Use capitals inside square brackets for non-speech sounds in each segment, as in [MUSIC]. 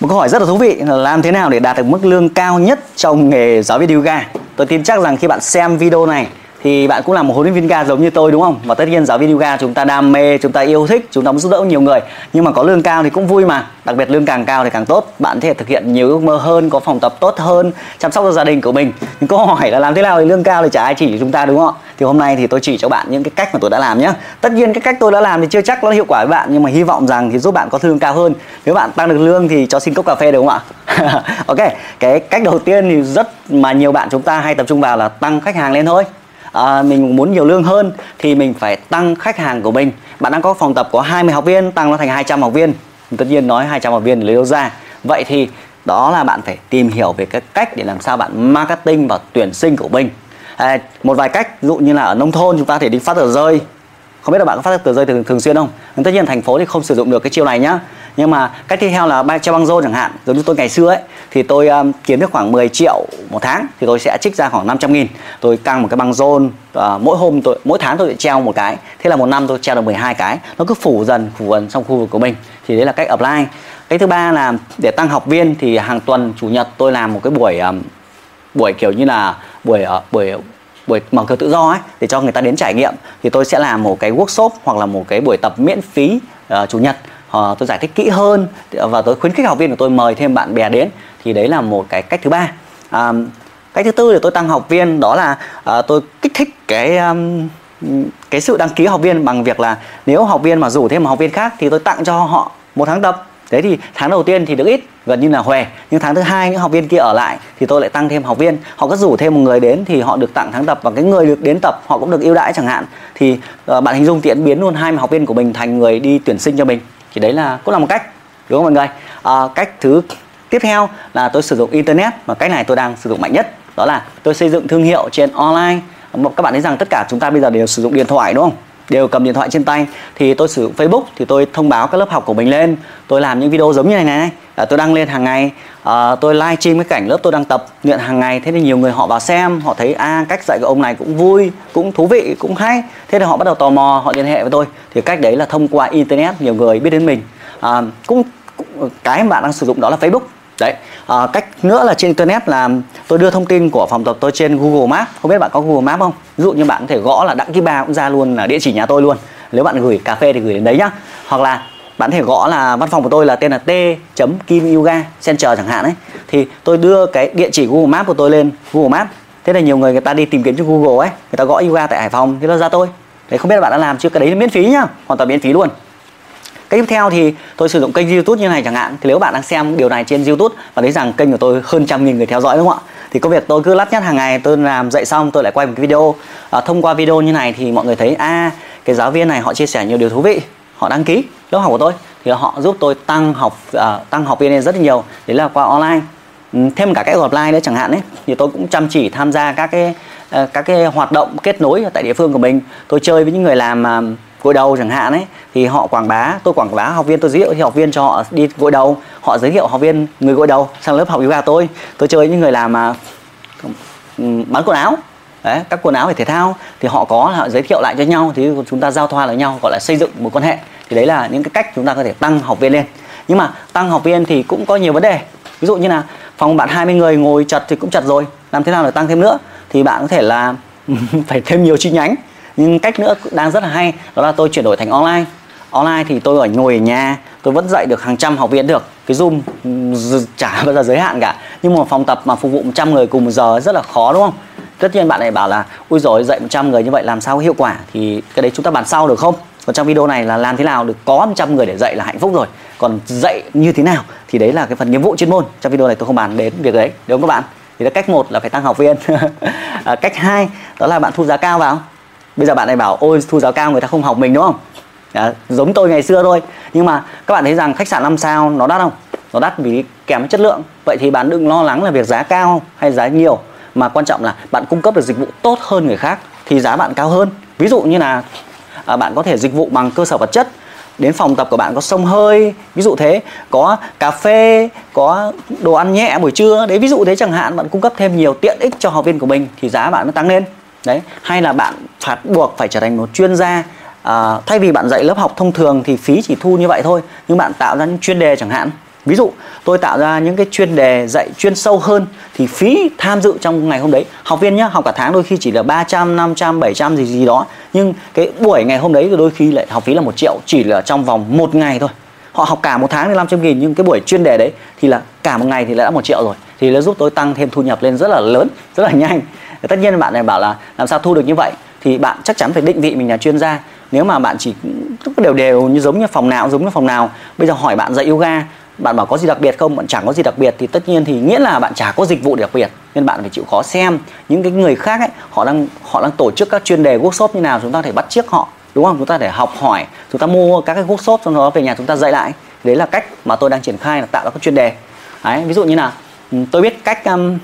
Một câu hỏi rất là thú vị là làm thế nào để đạt được mức lương cao nhất trong nghề giáo viên yoga? Tôi tin chắc rằng khi bạn xem video này thì bạn cũng là một huấn luyện viên yoga giống như tôi đúng không? Và tất nhiên giáo viên yoga chúng ta đam mê, chúng ta yêu thích, chúng ta muốn giúp đỡ nhiều người. Nhưng mà có lương cao thì cũng vui mà. Đặc biệt lương càng cao thì càng tốt. Bạn có thể thực hiện nhiều ước mơ hơn, có phòng tập tốt hơn, chăm sóc cho gia đình của mình. Nhưng câu hỏi là làm thế nào thì lương cao thì chả ai chỉ cho chúng ta đúng không ạ? Thì hôm nay thì tôi chỉ cho bạn những cái cách mà tôi đã làm nhé. Tất nhiên cái cách tôi đã làm thì chưa chắc nó hiệu quả với bạn nhưng mà hy vọng rằng thì giúp bạn có lương cao hơn. Nếu bạn tăng được lương thì cho xin cốc cà phê được không ạ? [LAUGHS] ok, cái cách đầu tiên thì rất mà nhiều bạn chúng ta hay tập trung vào là tăng khách hàng lên thôi à, mình muốn nhiều lương hơn thì mình phải tăng khách hàng của mình. Bạn đang có phòng tập có 20 học viên tăng nó thành 200 học viên. Tất nhiên nói 200 học viên lấy đâu ra. Vậy thì đó là bạn phải tìm hiểu về cái cách để làm sao bạn marketing và tuyển sinh của mình. À, một vài cách ví dụ như là ở nông thôn chúng ta thể đi phát tờ rơi. Không biết là bạn có phát tờ rơi thường, thường xuyên không? Tất nhiên thành phố thì không sử dụng được cái chiêu này nhá nhưng mà cách tiếp theo là bay treo băng rôn chẳng hạn giống như tôi ngày xưa ấy thì tôi um, kiếm được khoảng 10 triệu một tháng thì tôi sẽ trích ra khoảng 500 nghìn. Tôi căng một cái băng rôn uh, mỗi hôm tôi mỗi tháng tôi sẽ treo một cái. Thế là một năm tôi treo được 12 cái. Nó cứ phủ dần phủ dần trong khu vực của mình. Thì đấy là cách apply. Cái thứ ba là để tăng học viên thì hàng tuần chủ nhật tôi làm một cái buổi um, buổi kiểu như là buổi uh, buổi buổi mở cửa tự do ấy để cho người ta đến trải nghiệm. Thì tôi sẽ làm một cái workshop hoặc là một cái buổi tập miễn phí uh, chủ nhật họ tôi giải thích kỹ hơn và tôi khuyến khích học viên của tôi mời thêm bạn bè đến thì đấy là một cái cách thứ ba. À, cách thứ tư để tôi tăng học viên đó là à, tôi kích thích cái um, cái sự đăng ký học viên bằng việc là nếu học viên mà rủ thêm một học viên khác thì tôi tặng cho họ một tháng tập. Thế thì tháng đầu tiên thì được ít gần như là huề nhưng tháng thứ hai những học viên kia ở lại thì tôi lại tăng thêm học viên. Họ có rủ thêm một người đến thì họ được tặng tháng tập và cái người được đến tập họ cũng được ưu đãi chẳng hạn. Thì uh, bạn hình dung tiện biến luôn hai học viên của mình thành người đi tuyển sinh cho mình thì đấy là cũng là một cách đúng không mọi người? À, cách thứ tiếp theo là tôi sử dụng internet và cách này tôi đang sử dụng mạnh nhất đó là tôi xây dựng thương hiệu trên online. Các bạn thấy rằng tất cả chúng ta bây giờ đều sử dụng điện thoại đúng không? Đều cầm điện thoại trên tay. Thì tôi sử dụng Facebook thì tôi thông báo các lớp học của mình lên. Tôi làm những video giống như này này à, tôi đăng lên hàng ngày. À, tôi live stream cái cảnh lớp tôi đang tập luyện hàng ngày. Thế thì nhiều người họ vào xem họ thấy a à, cách dạy của ông này cũng vui cũng thú vị cũng hay. Thế thì họ bắt đầu tò mò họ liên hệ với tôi. Thì cách đấy là thông qua internet nhiều người biết đến mình. À, cũng, cũng cái mà bạn đang sử dụng đó là Facebook. Đấy. À, cách nữa là trên internet là tôi đưa thông tin của phòng tập tôi trên Google Maps. Không biết bạn có Google Maps không? Ví dụ như bạn có thể gõ là đặng ký ba cũng ra luôn là địa chỉ nhà tôi luôn. Nếu bạn gửi cà phê thì gửi đến đấy nhá. Hoặc là bạn thể gõ là văn phòng của tôi là tên là t kim yoga center chẳng hạn ấy. Thì tôi đưa cái địa chỉ Google Maps của tôi lên Google Maps. Thế là nhiều người người ta đi tìm kiếm trên Google ấy người ta gõ yoga tại Hải Phòng thì nó ra tôi. Đấy không biết là bạn đã làm chưa? Cái đấy là miễn phí nhá hoàn toàn miễn phí luôn. Cái tiếp theo thì tôi sử dụng kênh YouTube như này chẳng hạn. Thì nếu bạn đang xem điều này trên YouTube Và thấy rằng kênh của tôi hơn trăm nghìn người theo dõi đúng không ạ? Thì công việc tôi cứ lắt nhắt hàng ngày tôi làm dậy xong tôi lại quay một cái video. À, Thông qua video như này thì mọi người thấy à cái giáo viên này họ chia sẻ nhiều điều thú vị Họ đăng ký lớp học của tôi Thì họ giúp tôi tăng học uh, tăng học viên lên rất là nhiều. Đấy là qua online. Ừ, thêm cả cách offline nữa chẳng hạn ấy Thì tôi cũng chăm chỉ tham gia các cái uh, các cái hoạt động kết nối tại địa phương của mình. Tôi chơi với những người làm uh, gội đầu chẳng hạn ấy thì họ quảng bá tôi quảng bá học viên tôi giới thiệu học viên cho họ đi gội đầu. Họ giới thiệu học viên người gội đầu sang lớp học yoga tôi. Tôi chơi những người làm mà bán quần áo. Đấy, các quần áo về thể thao. Thì họ có họ giới thiệu lại cho nhau thì chúng ta giao thoa với nhau gọi là xây dựng một quan hệ. Thì đấy là những cái cách chúng ta có thể tăng học viên lên. Nhưng mà tăng học viên thì cũng có nhiều vấn đề. Ví dụ như là phòng bạn 20 người ngồi chật thì cũng chật rồi. Làm thế nào để tăng thêm nữa? Thì bạn có thể là [LAUGHS] phải thêm nhiều chi nhánh. Nhưng cách nữa đang rất là hay đó là tôi chuyển đổi thành online. Online thì tôi ở ngồi ở nhà tôi vẫn dạy được hàng trăm học viên được. Cái zoom ừ, chả bao giờ giới hạn cả. Nhưng mà phòng tập mà phục vụ 100 người cùng một giờ rất là khó đúng không? Tất nhiên bạn này bảo là ui rồi dạy 100 người như vậy làm sao hiệu quả? Thì cái đấy chúng ta bàn sau được không? Còn trong video này là làm thế nào được có 100 người để dạy là hạnh phúc rồi? Còn dạy như thế nào thì đấy là cái phần nhiệm vụ chuyên môn. Trong video này tôi không bàn đến việc đấy đúng không các bạn? Thì là cách một là phải tăng học viên. [LAUGHS] À, cách hai đó là bạn thu giá cao vào. Bây giờ bạn này bảo ôi thu giá cao người ta không học mình đúng không? À, giống tôi ngày xưa thôi. Nhưng mà các bạn thấy rằng khách sạn 5 sao nó đắt không? Nó đắt vì kém chất lượng. Vậy thì bạn đừng lo lắng là việc giá cao hay giá nhiều mà quan trọng là bạn cung cấp được dịch vụ tốt hơn người khác thì giá bạn cao hơn. Ví dụ như là à, bạn có thể dịch vụ bằng cơ sở vật chất đến phòng tập của bạn có sông hơi ví dụ thế có cà phê có đồ ăn nhẹ buổi trưa. Đấy ví dụ thế chẳng hạn bạn cung cấp thêm nhiều tiện ích cho học viên của mình thì giá bạn nó tăng lên. Đấy hay là bạn phạt buộc phải trở thành một chuyên gia à, thay vì bạn dạy lớp học thông thường thì phí chỉ thu như vậy thôi nhưng bạn tạo ra những chuyên đề chẳng hạn ví dụ tôi tạo ra những cái chuyên đề dạy chuyên sâu hơn thì phí tham dự trong ngày hôm đấy học viên nhá học cả tháng đôi khi chỉ là 300, 500, 700 gì gì đó nhưng cái buổi ngày hôm đấy thì đôi khi lại học phí là một triệu chỉ là trong vòng một ngày thôi. Họ học cả một tháng thì 500 nghìn nhưng cái buổi chuyên đề đấy thì là cả một ngày thì đã một triệu rồi thì nó giúp tôi tăng thêm thu nhập lên rất là lớn rất là nhanh. Tất nhiên bạn này bảo là làm sao thu được như vậy thì bạn chắc chắn phải định vị mình là chuyên gia. Nếu mà bạn chỉ đều đều như giống như phòng nào giống như phòng nào. Bây giờ hỏi bạn dạy yoga bạn bảo có gì đặc biệt không? Bạn chẳng có gì đặc biệt thì tất nhiên thì nghĩa là bạn chả có dịch vụ đặc biệt. Nên bạn phải chịu khó xem những cái người khác ấy họ đang họ đang tổ chức các chuyên đề workshop như nào chúng ta có thể bắt chiếc họ đúng không? Chúng ta để học hỏi chúng ta mua các cái workshop sau đó về nhà chúng ta dạy lại. Đấy là cách mà tôi đang triển khai là tạo ra các chuyên đề. Đấy, ví dụ như là ừ, tôi biết cách um,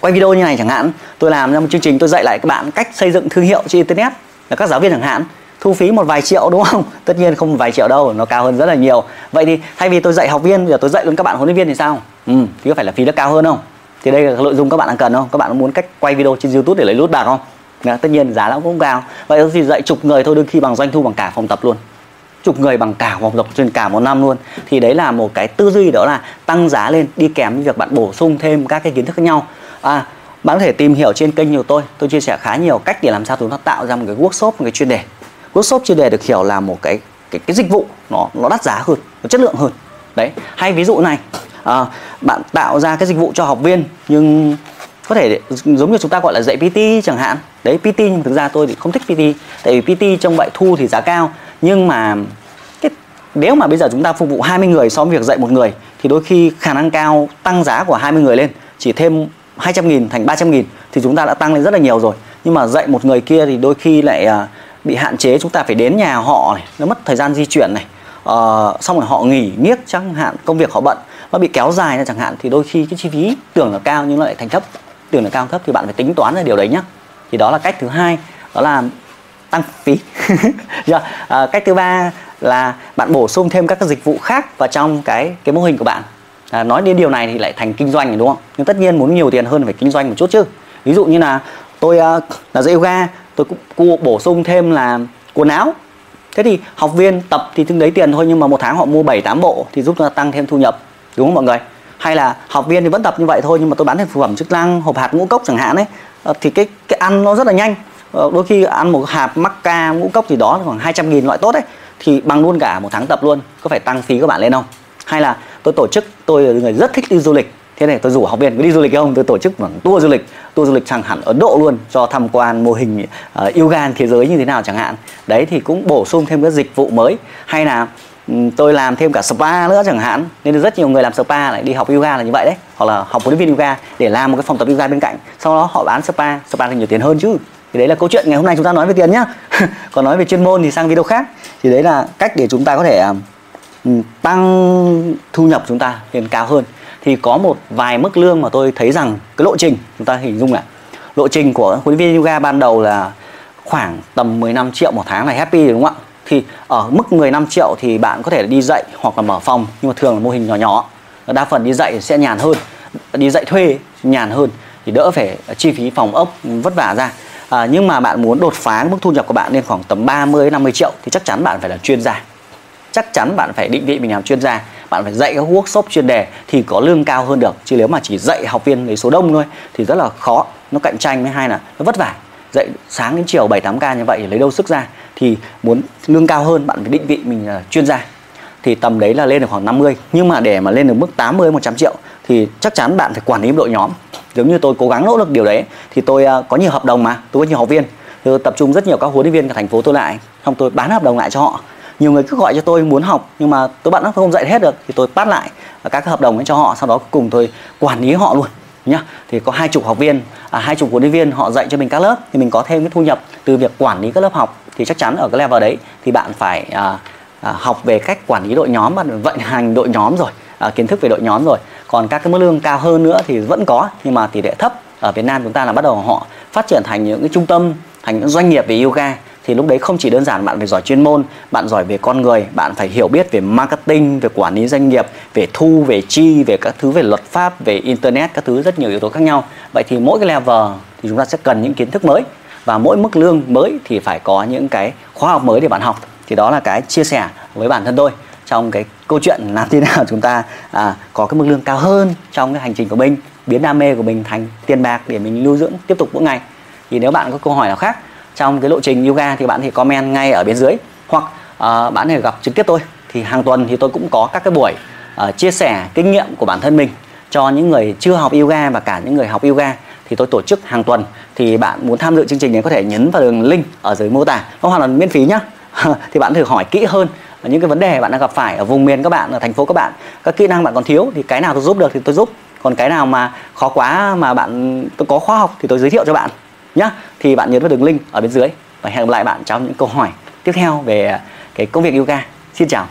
quay video như này chẳng hạn. Tôi làm ra một chương trình tôi dạy lại các bạn cách xây dựng thương hiệu trên internet. Là các giáo viên chẳng hạn thu phí một vài triệu đúng không? Tất nhiên không vài triệu đâu nó cao hơn rất là nhiều. Vậy thì thay vì tôi dạy học viên giờ tôi dạy luôn các bạn huấn luyện viên thì sao? Ừ, thì có phải là phí nó cao hơn không? Thì đây là nội dung các bạn đang cần không? Các bạn muốn cách quay video trên youtube để lấy lút bạc không? Đó, tất nhiên giá nó cũng cao. Vậy thì dạy chục người thôi đôi khi bằng doanh thu bằng cả phòng tập luôn. Chục người bằng cả phòng tập trên cả một năm luôn. Thì đấy là một cái tư duy đó là tăng giá lên đi kèm với việc bạn bổ sung thêm các cái kiến thức khác nhau. À bạn có thể tìm hiểu trên kênh của tôi. Tôi chia sẻ khá nhiều cách để làm sao chúng ta tạo ra một cái workshop một cái chuyên đề workshop chuyên đề được hiểu là một cái cái cái dịch vụ nó nó đắt giá hơn nó chất lượng hơn. Đấy hay ví dụ này à, bạn tạo ra cái dịch vụ cho học viên nhưng có thể giống như chúng ta gọi là dạy PT chẳng hạn. Đấy PT nhưng thực ra tôi thì không thích PT tại vì PT trong vậy thu thì giá cao. Nhưng mà cái, nếu mà bây giờ chúng ta phục vụ 20 người so với việc dạy một người thì đôi khi khả năng cao tăng giá của 20 người lên chỉ thêm 200 nghìn thành 300 nghìn thì chúng ta đã tăng lên rất là nhiều rồi. Nhưng mà dạy một người kia thì đôi khi lại uh, bị hạn chế chúng ta phải đến nhà họ này nó mất thời gian di chuyển này. Uh, xong rồi họ nghỉ nghiếc chẳng hạn công việc họ bận nó bị kéo dài ra chẳng hạn thì đôi khi cái chi phí tưởng là cao nhưng lại thành thấp. Tưởng là cao thấp thì bạn phải tính toán ra điều đấy nhá. Thì đó là cách thứ hai đó là tăng phí. Yeah. [LAUGHS] à, dạ, ờ, cách thứ ba là bạn bổ sung thêm các cái dịch vụ khác vào trong cái cái mô hình của bạn. À, nói đến điều này thì lại thành kinh doanh đúng không? Nhưng tất nhiên muốn nhiều tiền hơn phải kinh doanh một chút chứ. Ví dụ như là tôi uh, là dạy yoga tôi cũng bổ sung thêm là quần áo. Thế thì học viên tập thì tương đấy tiền thôi, nhưng mà một tháng họ mua 7 8 bộ thì giúp chúng ta tăng thêm thu nhập, đúng không mọi người? Hay là học viên thì vẫn tập như vậy thôi, nhưng mà tôi bán thêm phụ phẩm chức năng, hộp hạt ngũ cốc chẳng hạn ấy. Ờ, thì cái cái ăn nó rất là nhanh. Ờ, đôi khi ăn một hạt mắc ca ngũ cốc gì đó khoảng 200 nghìn loại tốt đấy thì bằng luôn cả một tháng tập luôn, có phải tăng phí các bạn lên không? Hay là tôi tổ chức, tôi là người rất thích đi du lịch thế này tôi rủ học viên có đi du lịch không? Tôi tổ chức bằng tour du lịch tour du lịch chẳng hạn ấn độ luôn cho tham quan mô hình uh, yoga thế giới như thế nào chẳng hạn. Đấy thì cũng bổ sung thêm các dịch vụ mới. Hay là ừ, tôi làm thêm cả spa nữa chẳng hạn. Nên rất nhiều người làm spa lại đi học yoga là như vậy đấy. Hoặc là học huấn luyện viên yoga để làm một cái phòng tập yoga bên cạnh. Sau đó họ bán spa spa thì nhiều tiền hơn chứ. Thì đấy là câu chuyện ngày hôm nay chúng ta nói về tiền nhá. [LAUGHS] Còn nói về chuyên môn thì sang video khác. Thì đấy là cách để chúng ta có thể tăng thu nhập chúng ta lên cao hơn thì có một vài mức lương mà tôi thấy rằng cái lộ trình chúng ta hình dung là lộ trình của huấn luyện viên yoga ban đầu là khoảng tầm 15 triệu một tháng là happy đúng không ạ? Thì ở mức 15 triệu thì bạn có thể đi dạy hoặc là mở phòng nhưng mà thường là mô hình nhỏ nhỏ. Đa phần đi dạy sẽ nhàn hơn. Đi dạy thuê nhàn hơn thì đỡ phải chi phí phòng ốc vất vả ra. À, nhưng mà bạn muốn đột phá mức thu nhập của bạn lên khoảng tầm 30 50 triệu thì chắc chắn bạn phải là chuyên gia. Chắc chắn bạn phải định vị mình làm chuyên gia bạn phải dạy các workshop chuyên đề thì có lương cao hơn được. Chứ nếu mà chỉ dạy học viên lấy số đông thôi thì rất là khó. Nó cạnh tranh với hai là nó vất vả. Dạy sáng đến chiều 7 8 ca như vậy, lấy đâu sức ra? Thì muốn lương cao hơn, bạn phải định vị mình là chuyên gia. Thì tầm đấy là lên được khoảng 50 nhưng mà để mà lên được mức 80 100 triệu thì chắc chắn bạn phải quản lý đội nhóm. Giống như tôi cố gắng nỗ lực điều đấy, thì tôi à, có nhiều hợp đồng mà. Tôi có nhiều học viên. Tôi tập trung rất nhiều các huấn luyện viên cả thành phố tôi lại. Xong tôi bán hợp đồng lại cho họ nhiều người cứ gọi cho tôi muốn học nhưng mà tôi bạn nó không dạy hết được thì tôi bắt lại các hợp đồng ấy cho họ sau đó cùng tôi quản lý họ luôn nhá. Thì có hai chục học viên à, hai chục huấn luyện viên họ dạy cho mình các lớp thì mình có thêm cái thu nhập từ việc quản lý các lớp học. Thì chắc chắn ở cái level đấy thì bạn phải à, à, học về cách quản lý đội nhóm và vận hành đội nhóm rồi à, kiến thức về đội nhóm rồi. Còn các cái mức lương cao hơn nữa thì vẫn có nhưng mà tỷ lệ thấp. Ở Việt Nam chúng ta là bắt đầu họ phát triển thành những cái trung tâm thành những doanh nghiệp về yoga thì lúc đấy không chỉ đơn giản bạn phải giỏi chuyên môn bạn giỏi về con người bạn phải hiểu biết về marketing về quản lý doanh nghiệp về thu về chi về các thứ về luật pháp về internet các thứ rất nhiều yếu tố khác nhau. Vậy thì mỗi cái level thì chúng ta sẽ cần những kiến thức mới. Và mỗi mức lương mới thì phải có những cái khóa học mới để bạn học. Thì đó là cái chia sẻ với bản thân tôi trong cái câu chuyện làm thế nào [LAUGHS] chúng ta à, có cái mức lương cao hơn trong cái hành trình của mình biến đam mê của mình thành tiền bạc để mình lưu dưỡng tiếp tục mỗi ngày. Thì nếu bạn có câu hỏi nào khác trong cái lộ trình yoga thì bạn thì comment ngay ở bên dưới. Hoặc uh, bạn thể gặp trực tiếp tôi. Thì hàng tuần thì tôi cũng có các cái buổi uh, chia sẻ kinh nghiệm của bản thân mình cho những người chưa học yoga và cả những người học yoga. Thì tôi tổ chức hàng tuần. Thì bạn muốn tham dự chương trình này có thể nhấn vào đường link ở dưới mô tả. Nó hoàn toàn miễn phí nhá. [LAUGHS] Thì bạn thử hỏi kỹ hơn những cái vấn đề bạn đang gặp phải ở vùng miền các bạn ở thành phố các bạn. Các kỹ năng bạn còn thiếu thì cái nào tôi giúp được thì tôi giúp. Còn cái nào mà khó quá mà bạn tôi có khóa học thì tôi giới thiệu cho bạn nhá. Thì bạn nhấn vào đường link ở bên dưới và hẹn gặp lại bạn trong những câu hỏi tiếp theo về cái công việc yoga. Xin chào.